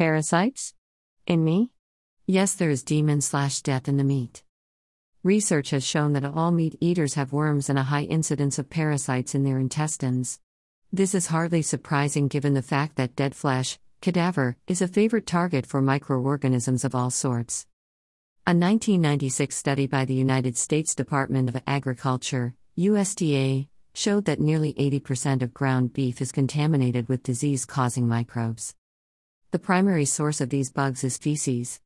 Parasites? In me? Yes, there is demon slash death in the meat. Research has shown that all meat eaters have worms and a high incidence of parasites in their intestines. This is hardly surprising given the fact that dead flesh, cadaver, is a favorite target for microorganisms of all sorts. A 1996 study by the United States Department of Agriculture, USDA, showed that nearly 80% of ground beef is contaminated with disease causing microbes. The primary source of these bugs is feces.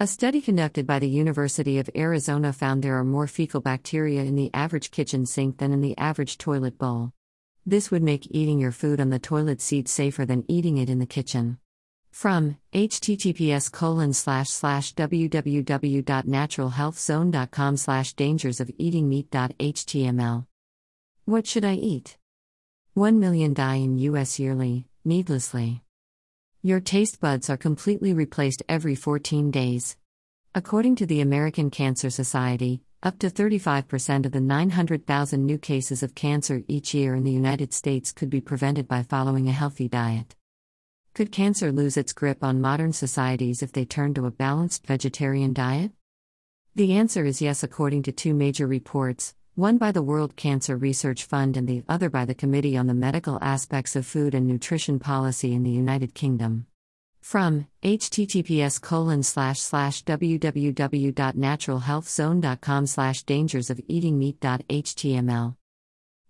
A study conducted by the University of Arizona found there are more fecal bacteria in the average kitchen sink than in the average toilet bowl. This would make eating your food on the toilet seat safer than eating it in the kitchen. From https colon slash slash www.naturalhealthzone.com slash dangers of eating meat.html. What should I eat? 1 million die in US yearly, needlessly. Your taste buds are completely replaced every 14 days. According to the American Cancer Society, up to 35% of the 900,000 new cases of cancer each year in the United States could be prevented by following a healthy diet. Could cancer lose its grip on modern societies if they turn to a balanced vegetarian diet? The answer is yes, according to two major reports one by the World Cancer Research Fund and the other by the Committee on the Medical Aspects of Food and Nutrition Policy in the United Kingdom. From https colon slash slash www.naturalhealthzone.com slash dangers of eating meat.html.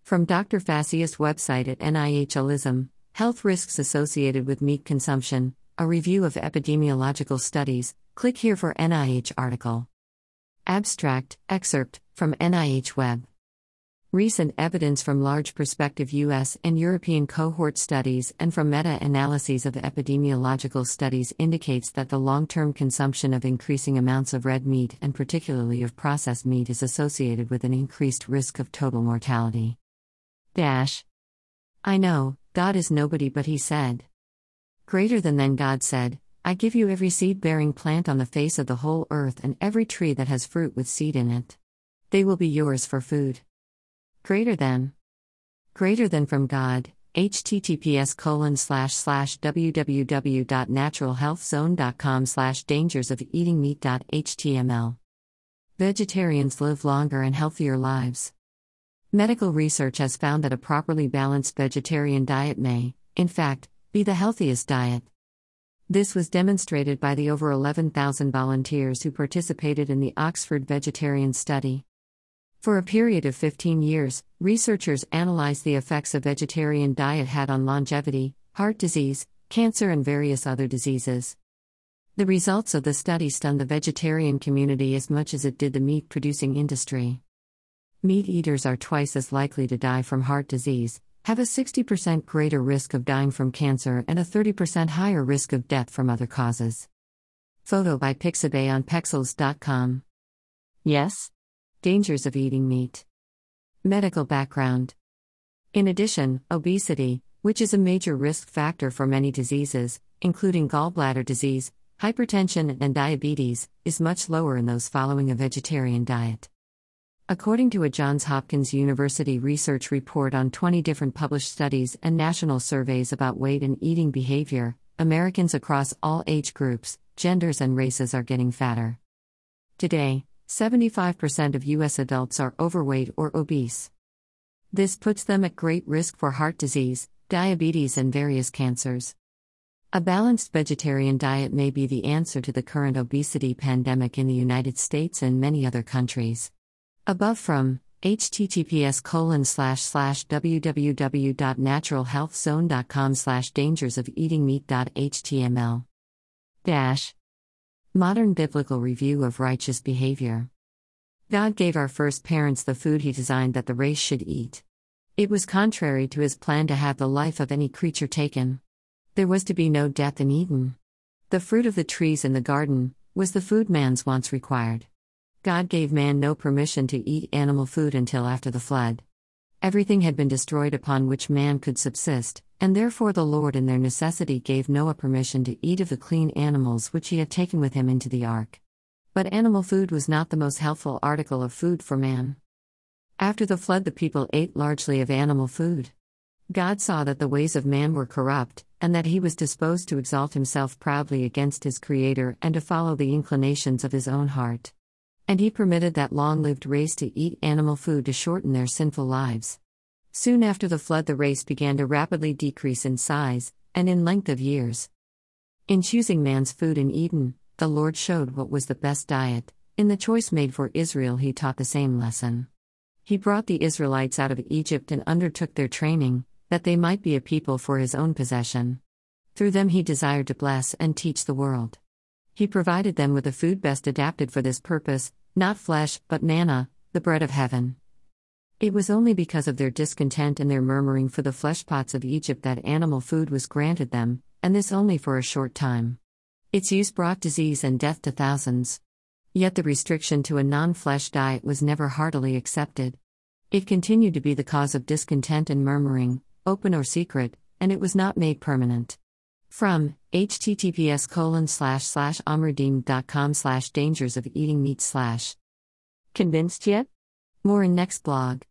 From Dr. Fassius website at NIH Health Risks Associated with Meat Consumption, a review of epidemiological studies, click here for NIH article. Abstract, excerpt, from NIH Web. Recent evidence from large prospective US and European cohort studies and from meta analyses of epidemiological studies indicates that the long term consumption of increasing amounts of red meat and particularly of processed meat is associated with an increased risk of total mortality. Dash. I know, God is nobody, but He said. Greater than then, God said, I give you every seed bearing plant on the face of the whole earth and every tree that has fruit with seed in it. They will be yours for food. Greater than. Greater than from God. https colon slash slash www.naturalhealthzone.com slash dangers of eating meat.html. Vegetarians live longer and healthier lives. Medical research has found that a properly balanced vegetarian diet may, in fact, be the healthiest diet. This was demonstrated by the over 11,000 volunteers who participated in the Oxford Vegetarian Study. For a period of 15 years, researchers analyzed the effects a vegetarian diet had on longevity, heart disease, cancer, and various other diseases. The results of the study stunned the vegetarian community as much as it did the meat producing industry. Meat eaters are twice as likely to die from heart disease, have a 60% greater risk of dying from cancer, and a 30% higher risk of death from other causes. Photo by Pixabay on Pexels.com. Yes? Dangers of eating meat. Medical background. In addition, obesity, which is a major risk factor for many diseases, including gallbladder disease, hypertension, and diabetes, is much lower in those following a vegetarian diet. According to a Johns Hopkins University research report on 20 different published studies and national surveys about weight and eating behavior, Americans across all age groups, genders, and races are getting fatter. Today, 75% of U.S. adults are overweight or obese. This puts them at great risk for heart disease, diabetes, and various cancers. A balanced vegetarian diet may be the answer to the current obesity pandemic in the United States and many other countries. Above from https colon slash slash www.naturalhealthzone.com slash dangers of eating meat.html dash Modern Biblical Review of Righteous Behavior. God gave our first parents the food He designed that the race should eat. It was contrary to His plan to have the life of any creature taken. There was to be no death in Eden. The fruit of the trees in the garden was the food man's wants required. God gave man no permission to eat animal food until after the flood. Everything had been destroyed upon which man could subsist, and therefore the Lord in their necessity gave Noah permission to eat of the clean animals which he had taken with him into the ark. But animal food was not the most healthful article of food for man. After the flood, the people ate largely of animal food. God saw that the ways of man were corrupt, and that he was disposed to exalt himself proudly against his Creator and to follow the inclinations of his own heart. And he permitted that long lived race to eat animal food to shorten their sinful lives. Soon after the flood, the race began to rapidly decrease in size and in length of years. In choosing man's food in Eden, the Lord showed what was the best diet. In the choice made for Israel, he taught the same lesson. He brought the Israelites out of Egypt and undertook their training, that they might be a people for his own possession. Through them, he desired to bless and teach the world. He provided them with a food best adapted for this purpose, not flesh, but manna, the bread of heaven. It was only because of their discontent and their murmuring for the fleshpots of Egypt that animal food was granted them, and this only for a short time. Its use brought disease and death to thousands. Yet the restriction to a non flesh diet was never heartily accepted. It continued to be the cause of discontent and murmuring, open or secret, and it was not made permanent. From https colon slash slash slash dangers of eating meat slash. Convinced yet? More in next blog.